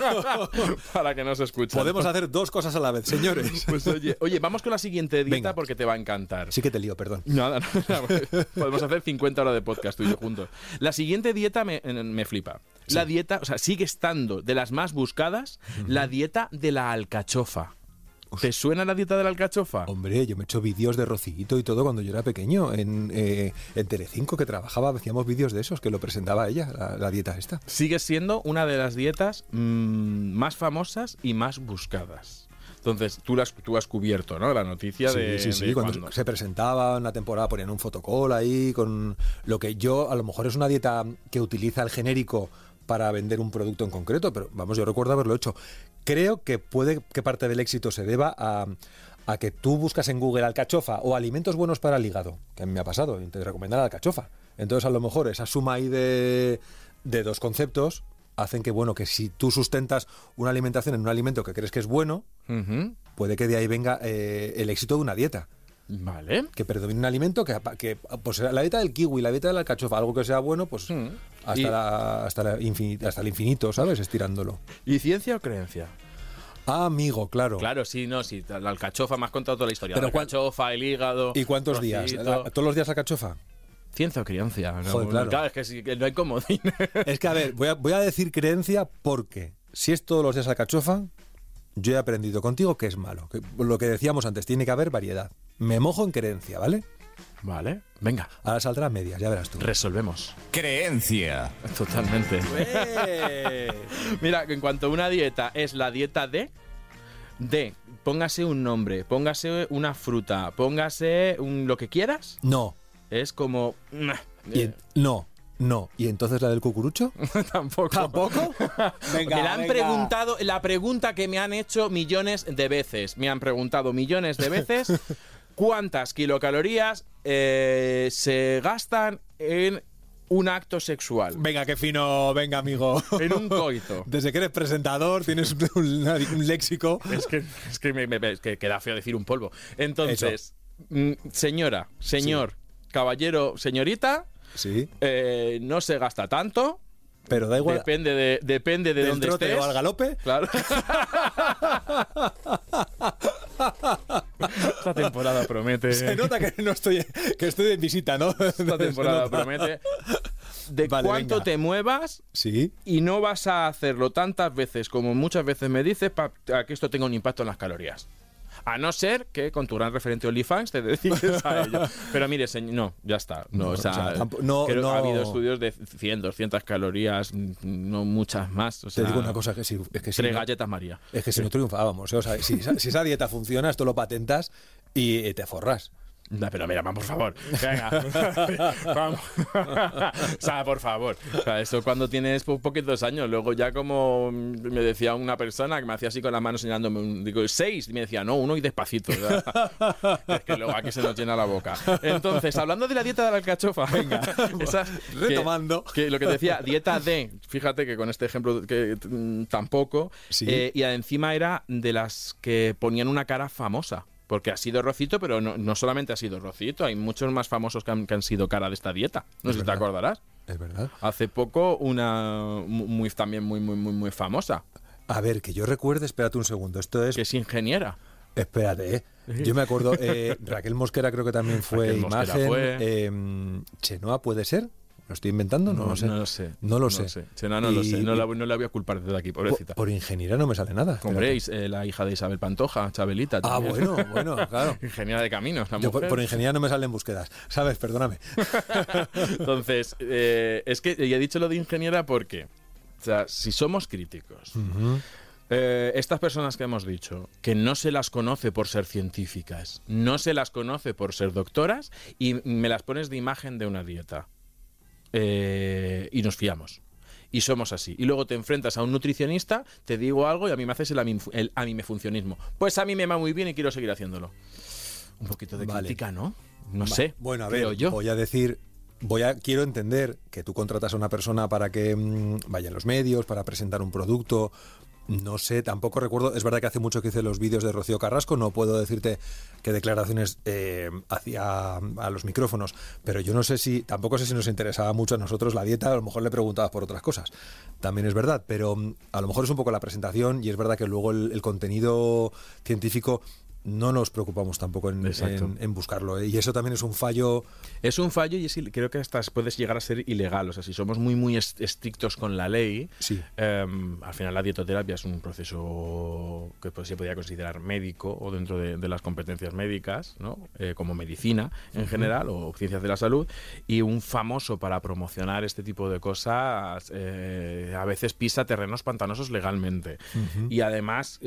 para que no se escuche. Podemos hacer dos cosas a la vez, señores. Pues oye, oye, vamos con la siguiente dieta Venga. porque te va a encantar. Sí que te lío, perdón. Nada, nada, *laughs* podemos hacer 50 horas de podcast tú y yo juntos. La siguiente dieta me, me flipa. La dieta, o sea, sigue estando de las más buscadas, la dieta de la alcachofa. ¿Te suena la dieta de la alcachofa? Hombre, yo me he hecho vídeos de Rocito y todo cuando yo era pequeño. En, eh, en Telecinco que trabajaba, hacíamos vídeos de esos que lo presentaba ella, la, la dieta esta. Sigue siendo una de las dietas mm, más famosas y más buscadas. Entonces, tú, la has, tú has cubierto, ¿no? La noticia Sí, de, sí, sí. de Cuando se presentaba en la temporada ponían un fotocall ahí con lo que yo, a lo mejor es una dieta que utiliza el genérico para vender un producto en concreto, pero vamos, yo recuerdo haberlo hecho. Creo que puede que parte del éxito se deba a, a que tú buscas en Google alcachofa o alimentos buenos para el hígado, que a mí me ha pasado, y te recomiendan la alcachofa. Entonces, a lo mejor esa suma ahí de, de dos conceptos hacen que, bueno, que si tú sustentas una alimentación en un alimento que crees que es bueno, puede que de ahí venga eh, el éxito de una dieta Vale. que predomine un alimento que, que pues la dieta del kiwi, la dieta de la alcachofa, algo que sea bueno, pues Mm. hasta, Y- la- hasta, la hasta el infinito, ¿sabes? Estirándolo. ¿Y ciencia o creencia? Ah, amigo, claro. Claro, sí, no, sí. La alcachofa, me has contado toda la historia. Pero la alcachofa, el hígado. ¿Y cuántos días? trocito. ¿La- ¿Todos los días alcachofa? Ciencia o creencia. ¿no? Joder, claro. es que, sí, que no hay comodín. *laughs* Es que, a ver, voy a, voy a decir creencia porque si es todos los días alcachofa, yo he aprendido contigo que es malo. Que, lo que decíamos antes, tiene que haber variedad. Me mojo en creencia, ¿vale? vale, venga, Ahora saldrá a medias, ya verás tú. resolvemos. Creencia. Totalmente. ¡Eh! *laughs* Mira, en cuanto a una dieta es la dieta de de póngase un nombre, póngase una fruta, póngase un, lo que quieras, No. Es como Y no, no. ¿Y entonces la del cucurucho? *laughs* tampoco. ¿Tampoco? *laughs* Venga, me la han venga. preguntado, la pregunta que me han hecho millones de veces. Me han preguntado millones de veces *laughs* cuántas kilocalorías eh, se gastan en un acto sexual. Venga, qué fino, venga, amigo. En un coito. Desde que eres presentador, tienes un, un- un léxico. Es que, es que, me, me- es que queda feo decir un polvo. Entonces, mm, señora, señor, caballero, señorita, Sí, eh, no se gasta tanto. pero da igual. Depende de, depende de dónde estés. o al galope. Claro. *laughs* Esta temporada promete. Se nota que no estoy, que estoy en visita, ¿no? Esta *laughs* temporada promete. De Vale, cuánto venga. te muevas Sí, y no vas a hacerlo tantas veces como muchas veces me dices para que esto tenga un impacto en las calorías. A no ser que con tu gran referente OnlyFans te dediques a ello. *laughs* Pero mire, señor, no, ya está. No, No, o sea, o sea, tampo- no- creo que no- ha habido estudios de 100, 200 calorías, no muchas más. O Te sea, digo una cosa que si, es que si Tres galletas María. Es que si no triunfábamos, ¿eh? o sea, si, esa- si esa dieta funciona, esto lo patentas y eh, te forras. No, pero mira, por favor. *laughs* Venga. *laughs* vamos. o sea, por favor. O sea, eso cuando tienes po- poquitos años. Luego ya como me decía una persona que me hacía así con las manos señalándome, un- digo, seis. Y me decía, no, uno y despacito. *laughs* Es que luego aquí se nos llena la boca. Entonces, hablando de la dieta de la alcachofa. Venga. Retomando. Que, lo que decía, dieta de, fíjate que con este ejemplo que mm, tampoco. Sí. eh, y encima era de las que ponían una cara famosa. Porque ha sido Rocito, pero no, no solamente ha sido Rocito, hay muchos más famosos que han, que han sido cara de esta dieta. No Es sé si te verdad. acordarás. Es verdad. Hace poco una mu- muy, también muy, muy, muy, muy famosa, A ver, que yo recuerde, espérate un segundo, esto es... que es ingeniera. Espérate, ¿eh? Yo me acuerdo, *laughs* eh, Raquel Mosquera creo que también fue Raquel imagen. fue. eh, Chenoa puede ser. ¿Lo estoy inventando? No, lo sé. No lo sé. No lo sé. Sí, no, no lo sé. No la, no la voy a culpar desde aquí, Por, pobrecita. por ingeniera no me sale nada. Hombre, espérate. Is- eh, la hija de Isabel Pantoja, Chabelita. Ah, bueno, bueno, *laughs* claro. Ingeniera de caminos, la Yo por, mujer. por ingeniera no me salen búsquedas. ¿Sabes? Perdóname. *laughs* Entonces, eh, es que ya he dicho lo de ingeniera porque, o sea, si somos críticos, eh, estas personas que hemos dicho, que no se las conoce por ser científicas, no se las conoce por ser doctoras, y me las pones de imagen de una dieta. Eh, y nos fiamos. Y somos así. Y luego te enfrentas a un nutricionista, te digo algo y a mí me haces el, el amimefuncionismo. Pues a mí me va muy bien y quiero seguir haciéndolo. Un poquito de Vale. crítica, ¿no? No Va- sé. Bueno, a ver, yo. voy a decir, voy a quiero entender que tú contratas a una persona para que mm, vaya a los medios, para presentar un producto. No sé, tampoco recuerdo. Es verdad que hace mucho que hice los vídeos de Rocío Carrasco. No puedo decirte qué declaraciones eh, hacía a los micrófonos. Pero yo no sé si, tampoco sé si nos interesaba mucho a nosotros la dieta. A lo mejor le preguntabas por otras cosas. También es verdad. Pero mm, a lo mejor es un poco la presentación y es verdad que luego el, el contenido científico no nos preocupamos tampoco en, Exacto. en- en buscarlo. ¿eh? Y eso también es un fallo. Es un fallo y es creo que hasta puedes llegar a ser ilegal. O sea, si somos muy, muy est- estrictos con la ley, Sí. em, al final la dietoterapia es un proceso que pues, se podría considerar médico o dentro de, de las competencias médicas, ¿no? Eh, como medicina en general o ciencias de la salud. Y un famoso para promocionar este tipo de cosas eh, a veces pisa terrenos pantanosos legalmente. Y además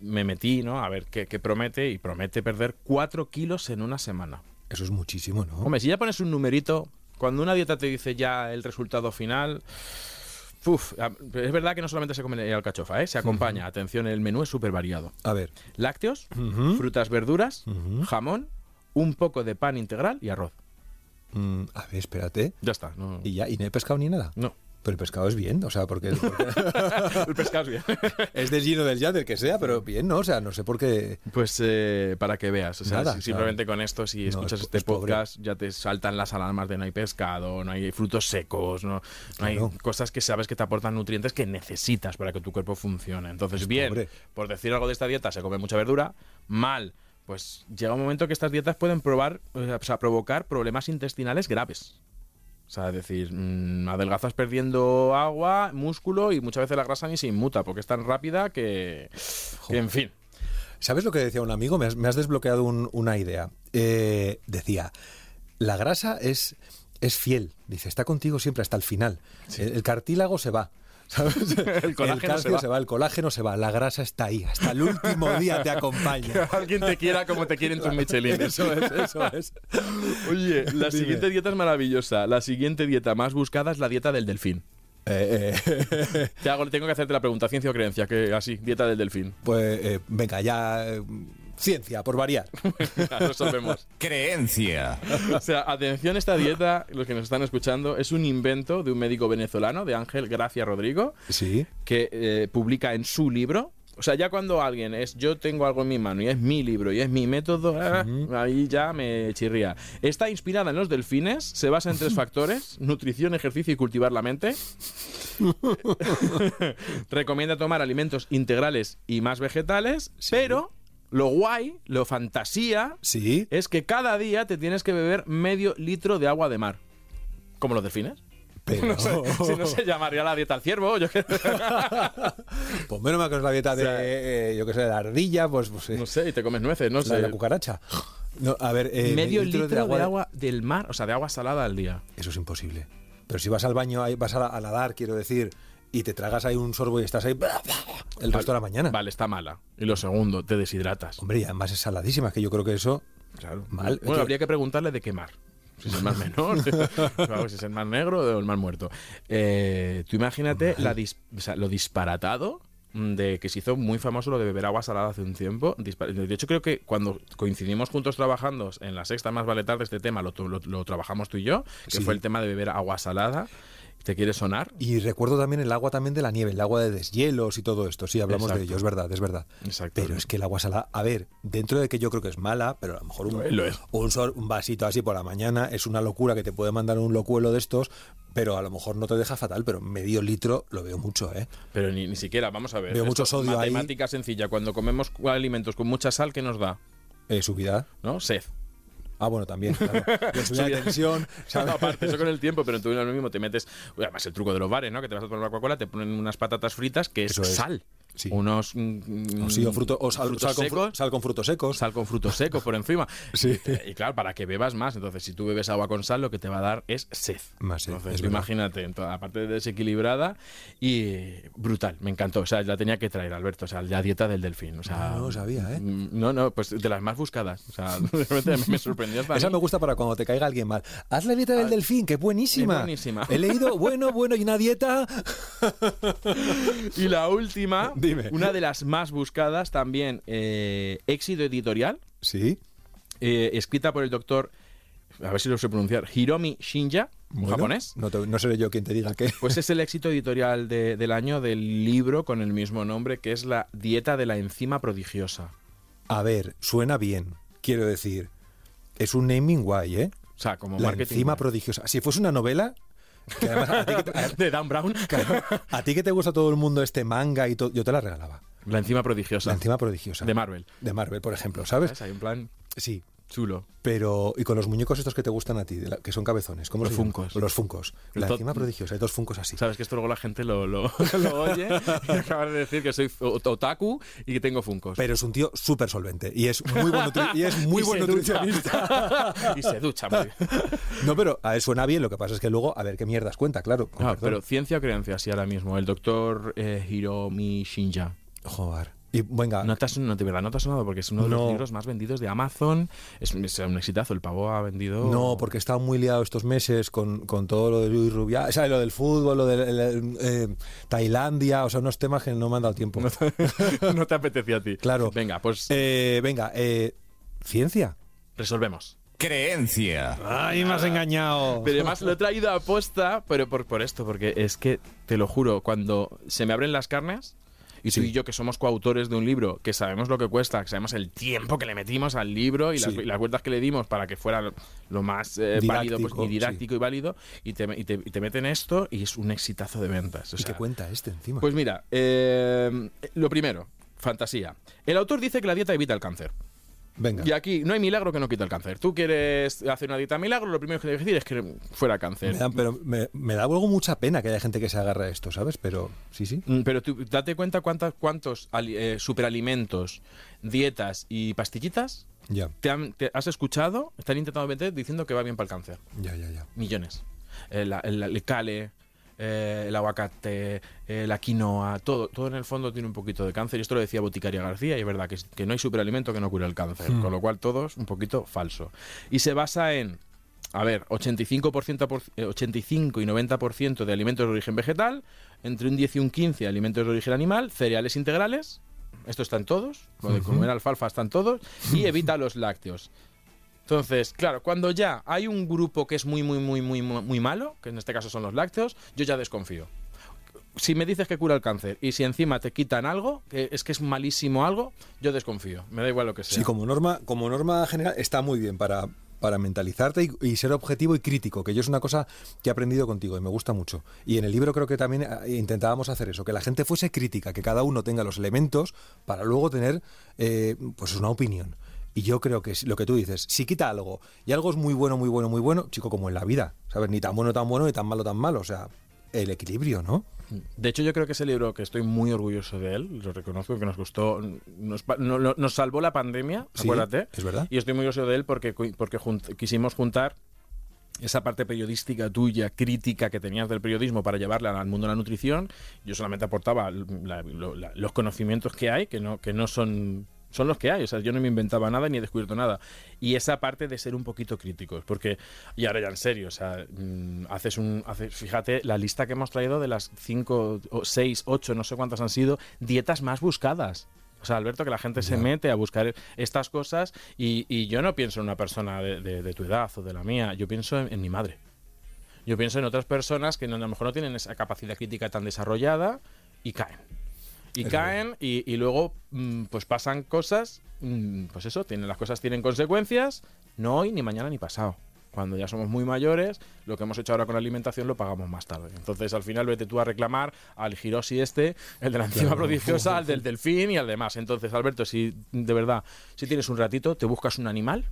me metí ¿no? a ver qué promete y promete perder 4 kilos en una semana. Eso es muchísimo, ¿no? Hombre, si ya pones un numerito, cuando una dieta te dice ya el resultado final. Uf, es verdad que no solamente se come alcachofa, ¿eh? se acompaña. Atención, el menú es súper variado. A ver. Lácteos, frutas, verduras, jamón, un poco de pan integral y arroz. mm, a ver, espérate. Ya está. No, Y ya, y no hay pescado ni nada. no. Pero el pescado es bien, o sea, porque, porque *laughs* el pescado es bien. *laughs* es del Gino del ya, del que sea, pero bien, ¿no? O sea, no sé por qué. Pues eh, para que veas, o sea, Nada, si- simplemente con esto, si no, escuchas es- este es pobre. podcast, ya te saltan las alarmas de no hay pescado, no hay frutos secos, no, no hay cosas que sabes que te aportan nutrientes que necesitas para que tu cuerpo funcione. Entonces, Es bien, pobre. por decir algo de esta dieta, se come mucha verdura, mal. Pues llega un momento que estas dietas pueden probar, o sea, provocar problemas intestinales graves. O sea, es decir, mm, adelgazas perdiendo agua, músculo y muchas veces la grasa ni se inmuta porque es tan rápida que, que en fin. ¿Sabes lo que decía un amigo? Me has, me has desbloqueado un- una idea. Eh, decía, la grasa es, es fiel. Dice, está contigo siempre hasta el final. El, el cartílago se va. ¿Sabes? *laughs* El colágeno se calcio va. se va, el colágeno se va, la grasa está ahí. Hasta el último día te acompaña. *laughs* alguien te quiera como te quieren tus *laughs* Michelin. Eso es, eso es. Oye, la Dime. siguiente dieta es maravillosa. La siguiente dieta más buscada es la dieta del delfín. Eh, eh, Te hago, tengo que hacerte la pregunta, ciencia o creencia, que así, dieta del delfín. pues eh, venga, ya. Ciencia, por variar. *laughs* Lo sabemos. Creencia. O sea, atención, esta dieta, los que nos están escuchando, es un invento de un médico venezolano, de Ángel Gracia Rodrigo, Sí. que eh, publica en su libro. O sea, ya cuando alguien es yo tengo algo en mi mano y es mi libro y es mi método, ah, ahí ya me chirría. Está inspirada en los delfines, se basa en tres *laughs* factores: nutrición, ejercicio y cultivar la mente. *laughs* Recomienda tomar alimentos integrales y más vegetales, pero lo guay, lo fantasía, Sí. es que cada día te tienes que beber medio litro de agua de mar. Como los delfines. Pero... *laughs* No sé, si no se llamaría la dieta al ciervo, yo qué *laughs* Pues menos mal que no es la dieta de, eh, yo qué sé, de la ardilla, pues, pues eh, No sé, y te comes nueces, no la de sé. la cucaracha. No, a ver, eh, Medio litro litro de agua, del mar, o sea, de agua salada al día. Eso es imposible. Pero si vas al baño, vas a, a nadar, quiero decir, y te tragas ahí un sorbo y estás ahí el resto de la mañana. Vale, está mala. Y lo segundo, te deshidratas. Hombre, y además es saladísima, que yo creo que eso... Claro. Mal. Bueno, Que- habría que preguntarle de qué mar. Si es el mar menor, *laughs* si es el mar negro o el mar muerto. Eh, tú imagínate la dis- o sea, lo disparatado de que se hizo muy famoso lo de beber agua salada hace un tiempo. De hecho, creo que cuando coincidimos juntos trabajando en la sexta más vale tarde este tema, lo, lo- lo trabajamos tú y yo, que Sí. fue el tema de beber agua salada. ¿Te quiere sonar? Y recuerdo también el agua también de la nieve, el agua de deshielos y todo esto. Sí, hablamos de ello, es verdad, es verdad. Exacto. Pero es que el agua salada, a ver, dentro de que yo creo que es mala, pero a lo mejor un, Lo es. un, sol- un vasito así por la mañana es una locura que te puede mandar un locuelo de estos, pero a lo mejor no te deja fatal, pero medio litro lo veo mucho, ¿eh? Pero ni, ni siquiera, vamos a ver. Veo mucho sodio ahí. Matemática sencilla. Cuando comemos alimentos con mucha sal, ¿qué nos da? Eh, subida. ¿No? Sed. Ah, bueno, también. Claro. *laughs* De tensión, *laughs* ¿sabes? Aparte, eso con el tiempo, pero tú lo mismo te metes. Además, el truco de los bares, ¿no? Que te vas a tomar una Coca-Cola, te ponen unas patatas fritas que es Eso es. sal. Sí. Unos. mm, O sí, o, fruto, o sal, frutos sal con, fru- secos. sal con frutos secos. Sal con frutos secos por encima. *laughs* Sí. Y, claro, para que bebas más. Entonces, si tú bebes agua con sal, lo que te va a dar es sed. Más sed, Entonces, imagínate, en toda- aparte de desequilibrada y brutal. Me encantó. O sea, la tenía que traer, Alberto. O sea, la dieta del delfín. O sea, Ah, no lo sabía, ¿eh? mm, No, no, pues de las más buscadas. O sea, *laughs* realmente me sorprendió. Esa mí. me gusta para cuando te caiga alguien mal. Haz la dieta del delfín, que buenísima. es buenísima. He leído, bueno, bueno, y una dieta. *laughs* Y la última, *laughs* Dime. una de las más buscadas también, eh, éxito editorial, Sí. eh, escrita por el doctor, a ver si lo sé pronunciar, Hiromi Shinja, Bueno, japonés. No, te- no seré yo quien te diga que. *laughs* Pues es el éxito editorial de- del año del libro con el mismo nombre, que es La dieta de la enzima prodigiosa. A ver, suena bien. Quiero decir, es un naming guay, ¿eh? O sea, como La marketing. enzima prodigiosa. Si fuese una novela, que además a ti que, te, a- *laughs* de Dan Brown. claro, a ti que te gusta todo el mundo este manga y todo, yo te la regalaba. La enzima prodigiosa. La enzima prodigiosa. De Marvel. De Marvel, por ejemplo, ¿sabes? ¿Sabes? Hay un plan Sí. Chulo. Pero, y con los muñecos estos que te gustan a ti, la- que son cabezones, ¿cómo Los? Funkos. Los funcos. La enzima prodigiosa, hay dos funcos así. Sabes que esto luego la gente lo, lo, *laughs* lo oye y acaba de decir que soy ot- otaku y que tengo funcos. Pero es un tío súper solvente y es muy buen, y es *laughs* muy Y buen nutricionista. *laughs* y se ducha muy bien. No, pero a él suena bien, lo que pasa es que luego, a ver qué mierdas cuenta, claro. Ah, pero ciencia o creencia, sí, ahora mismo. El doctor eh, Hiromi Shinja. Joder. Y venga, No te, has, no, de verdad no te ha sonado porque es uno de No. los libros más vendidos de Amazon. Es, es un exitazo. El pavo ha vendido. no, porque he estado muy liado estos meses con, con todo lo de Luis Rubiá, o sea, lo del fútbol, lo de el- eh, Tailandia, o sea, unos temas que no me han dado tiempo. *laughs* no te apetecía a ti. Claro. Venga, pues Eh, venga, eh, ciencia. resolvemos. Creencia. Ay, me has engañado. Pero además lo he traído a posta, pero por, por esto, porque es que, te lo juro, cuando se me abren las carnes, y tú Sí. y yo que somos coautores de un libro, que sabemos lo que cuesta, que sabemos el tiempo que le metimos al libro y las, y vueltas que le dimos para que fuera lo- lo más eh, válido pues, Didáctico, y didáctico y válido, y te, y, te, y te meten esto y es un exitazo de ventas. o ¿Y sea, qué cuenta este encima? Pues mira, eh, lo primero, fantasía. El autor dice que la dieta evita el cáncer. Venga. Y aquí no hay milagro que no quita el cáncer. Tú quieres hacer una dieta milagro, lo primero que tienes que decir es que fuera cáncer. Me da, pero me, me da luego mucha pena que haya gente que se agarra a esto, ¿sabes? Pero sí, sí. Mm, Pero tú date cuenta cuántas, cuántos eh, superalimentos, dietas y pastillitas Ya, te, han- te has escuchado, están intentando vender diciendo que va bien para el cáncer. ya, ya, ya. Millones. El, el- el cale, eh, el aguacate, eh, la quinoa, todo, todo en el fondo tiene un poquito de cáncer. Y esto lo decía Boticaria García, y es verdad que, no hay superalimento que no cure el cáncer. Hmm. Con lo cual todo es un poquito falso. Y se basa en, a ver, 85%, por- eh, 85 y 90% de alimentos de origen vegetal, entre un 10 y un 15 alimentos de origen animal, cereales integrales, esto está en todos, lo de comer alfalfa está en todos, y *laughs* evita los lácteos. Entonces, claro, cuando ya hay un grupo que es muy, muy, muy, muy, muy malo, que en este caso son los lácteos, yo ya desconfío. Si me dices que cura el cáncer y si encima te quitan algo, que es que es malísimo algo, yo desconfío. Me da igual lo que sea. Sí, como norma, como norma general está muy bien para, mentalizarte y, y ser objetivo y crítico, que yo es una cosa que he aprendido contigo y me gusta mucho. Y en el libro creo que también eh, intentábamos hacer eso, que la gente fuese crítica, que cada uno tenga los elementos para luego tener eh, pues una opinión. Y yo creo que lo que tú dices, si quita algo y algo es muy bueno, muy bueno, muy bueno, chico, como en la vida, ¿sabes? Ni tan bueno, tan bueno, ni tan malo, tan malo. O sea, el equilibrio, ¿no? De hecho, yo creo que ese libro que estoy muy orgulloso de él, lo reconozco, que nos costó, nos, no- nos salvó la pandemia, Sí, acuérdate. es verdad. Y estoy muy orgulloso de él porque, porque junt- quisimos juntar esa parte periodística tuya, crítica que tenías del periodismo para llevarla al mundo de la nutrición. Yo solamente aportaba la- lo- la- los conocimientos que hay, que no, que no son son los que hay, o sea, yo no me inventaba nada ni he descubierto nada. Y esa parte de ser un poquito críticos, porque, y ahora ya en serio, o sea, mm, haces un, haces, fíjate la lista que hemos traído de las cinco, o seis, ocho, no sé cuántas han sido, dietas más buscadas. O sea, Alberto, que la gente se mete a buscar estas cosas y, y yo no pienso en una persona de, de- de tu edad o de la mía, yo pienso en, en mi madre. Yo pienso en otras personas que no- a lo mejor no tienen esa capacidad crítica tan desarrollada y caen. Y caen y, y luego mm, pues pasan cosas, mm, pues eso, tienen, las cosas tienen consecuencias, no hoy, ni mañana, ni pasado. Cuando ya somos muy mayores, lo que hemos hecho ahora con la alimentación lo pagamos más tarde. Entonces, al final, vete tú a reclamar al Hiroshi este, el de la enzima prodigiosa, al del *laughs* delfín y al demás. Entonces, Alberto, si de verdad, si tienes un ratito, te buscas un animal,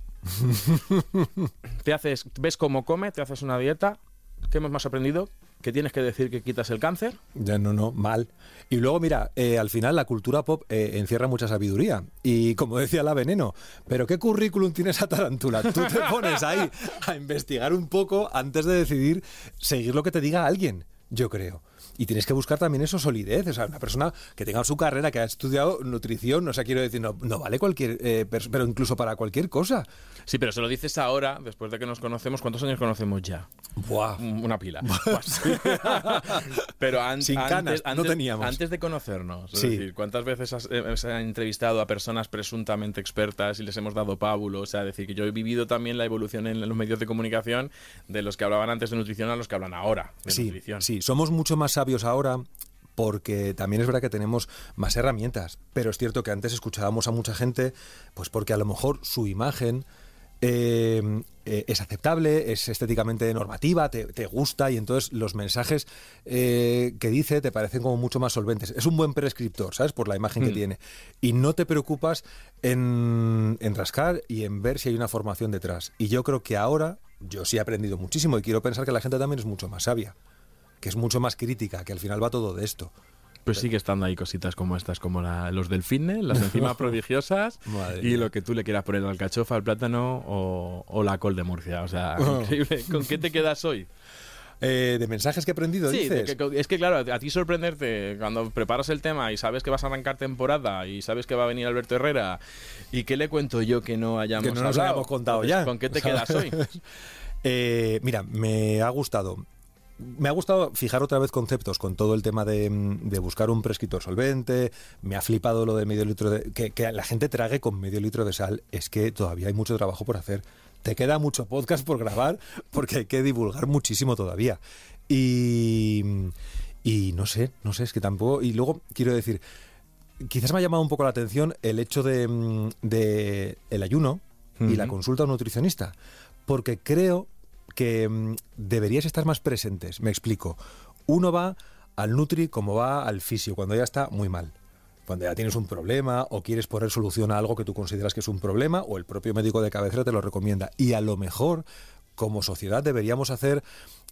*laughs* te haces, ves cómo come, te haces una dieta. ¿Qué hemos más aprendido? Que tienes que decir que quitas el cáncer. Ya no, no, mal. Y luego, mira, eh, al final la cultura pop eh, encierra mucha sabiduría. Y como decía la veneno, pero ¿qué currículum tiene esa tarántula? Tú te *laughs* pones ahí a investigar un poco antes de decidir seguir lo que te diga alguien, yo creo. Y tienes que buscar también eso, solidez. O sea, una persona que tenga su carrera, que ha estudiado nutrición, o sea, quiero decir, no, no vale cualquier, eh, pero incluso para cualquier cosa. Sí, pero se lo dices ahora, después de que nos conocemos. ¿Cuántos años conocemos ya? Buah. Una pila. Pues, *laughs* pero an- Sin antes, canas, no antes- teníamos. Antes de conocernos, es Sí. decir, ¿cuántas veces has, eh, has entrevistado a personas presuntamente expertas y les hemos dado pábulo? O sea, decir que yo he vivido también la evolución en los medios de comunicación de los que hablaban antes de nutrición a los que hablan ahora de Sí, nutrición. sí, somos mucho más sabios ahora porque también es verdad que tenemos más herramientas, pero es cierto que antes escuchábamos a mucha gente, pues porque a lo mejor su imagen eh, eh, es aceptable, es estéticamente normativa, te, te gusta y entonces los mensajes eh, que dice te parecen como mucho más solventes. Es un buen prescriptor, ¿sabes? Por la imagen que tiene. Y no te preocupas en, en rascar y en ver si hay una formación detrás. Y yo creo que ahora yo sí he aprendido muchísimo y quiero pensar que la gente también es mucho más sabia que es mucho más crítica, que al final va todo de esto. Pues sigue estando ahí cositas como estas, como la- los del fitness, las *laughs* enzimas prodigiosas y lo que tú le quieras poner al cachofa, al plátano o, o la col de Murcia. O sea, Oh. *laughs* increíble. ¿Con qué te quedas hoy? Eh, de mensajes que he aprendido, Sí, dices. que- es que claro, a ti sorprenderte cuando preparas el tema y sabes que vas a arrancar temporada y sabes que va a venir Alberto Herrera y qué le cuento yo que no hayamos Que no nos hablado? hayamos contado Entonces, ya. ¿Con qué te quedas hoy? *laughs* Eh, mira, me ha gustado. Me ha gustado fijar otra vez conceptos con todo el tema de, mm, de buscar un prescriptor solvente. Me ha flipado lo de medio litro de. Que, que la gente trague con medio litro de sal. Es que todavía hay mucho trabajo por hacer. Te queda mucho podcast por grabar porque hay que divulgar muchísimo todavía. Y. Y no sé, no sé, es que tampoco. Y luego quiero decir, quizás me ha llamado un poco la atención el hecho de, mm, de el ayuno y la consulta a un nutricionista, porque creo que mm, deberíais estar más presentes. Me explico. Uno va al nutri como va al fisio, cuando ya está muy mal. Cuando ya tienes un problema o quieres poner solución a algo que tú consideras que es un problema o el propio médico de cabecera te lo recomienda. Y a lo mejor, como sociedad, deberíamos hacer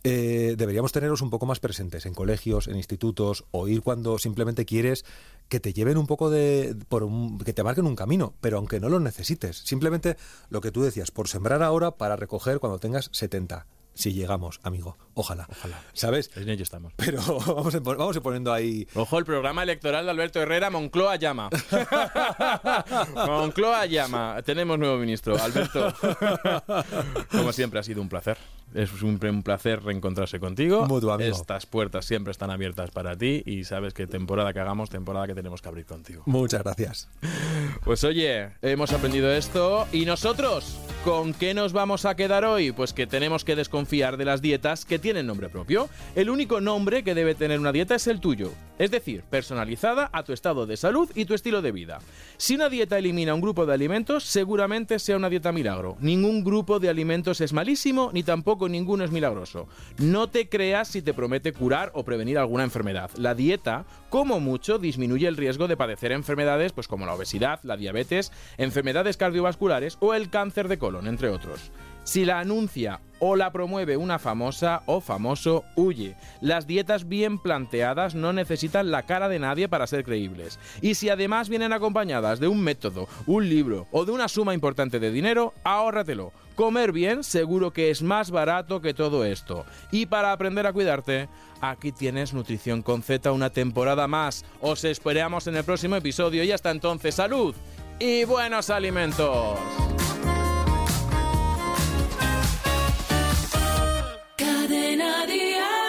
eh, deberíamos tenerlos un poco más presentes en colegios, en institutos, o ir cuando simplemente quieres que te lleven un poco de. Por un- que te marquen un camino, pero aunque no lo necesites. Simplemente lo que tú decías, por sembrar ahora para recoger cuando tengas 70. Si llegamos, amigo. Ojalá. Ojalá. ¿Sabes? En ello estamos. Pero *laughs* vamos a, vamos a poniendo ahí. Ojo, el programa electoral de Alberto Herrera, Moncloa llama. *laughs* Moncloa llama. Tenemos nuevo ministro, Alberto. *laughs* Como siempre, ha sido un placer. Es siempre un placer reencontrarse contigo. Mutuo, amigo. Estas puertas siempre están abiertas para ti y sabes que temporada que hagamos, temporada que tenemos que abrir contigo. Muchas gracias. Pues oye, hemos aprendido esto y nosotros, ¿con qué nos vamos a quedar hoy? Pues que tenemos que desconfiar de las dietas que tienen nombre propio. El único nombre que debe tener una dieta es el tuyo, es decir, personalizada a tu estado de salud y tu estilo de vida. Si una dieta elimina un grupo de alimentos, seguramente sea una dieta milagro. Ningún grupo de alimentos es malísimo, ni ninguno es milagroso. No te creas si te promete curar o prevenir alguna enfermedad. La dieta, como mucho, disminuye el riesgo de padecer enfermedades pues como la obesidad, la diabetes, enfermedades cardiovasculares o el cáncer de colon, entre otros. Si la anuncia o la promueve una famosa o famoso, huye. Las dietas bien planteadas no necesitan la cara de nadie para ser creíbles. Y si además vienen acompañadas de un método, un libro o de una suma importante de dinero, ahórratelo. Comer bien seguro que es más barato que todo esto. Y para aprender a cuidarte, aquí tienes Nutrición con Z una temporada más. Os esperamos en el próximo episodio y hasta entonces salud y buenos alimentos. Cadena Dial.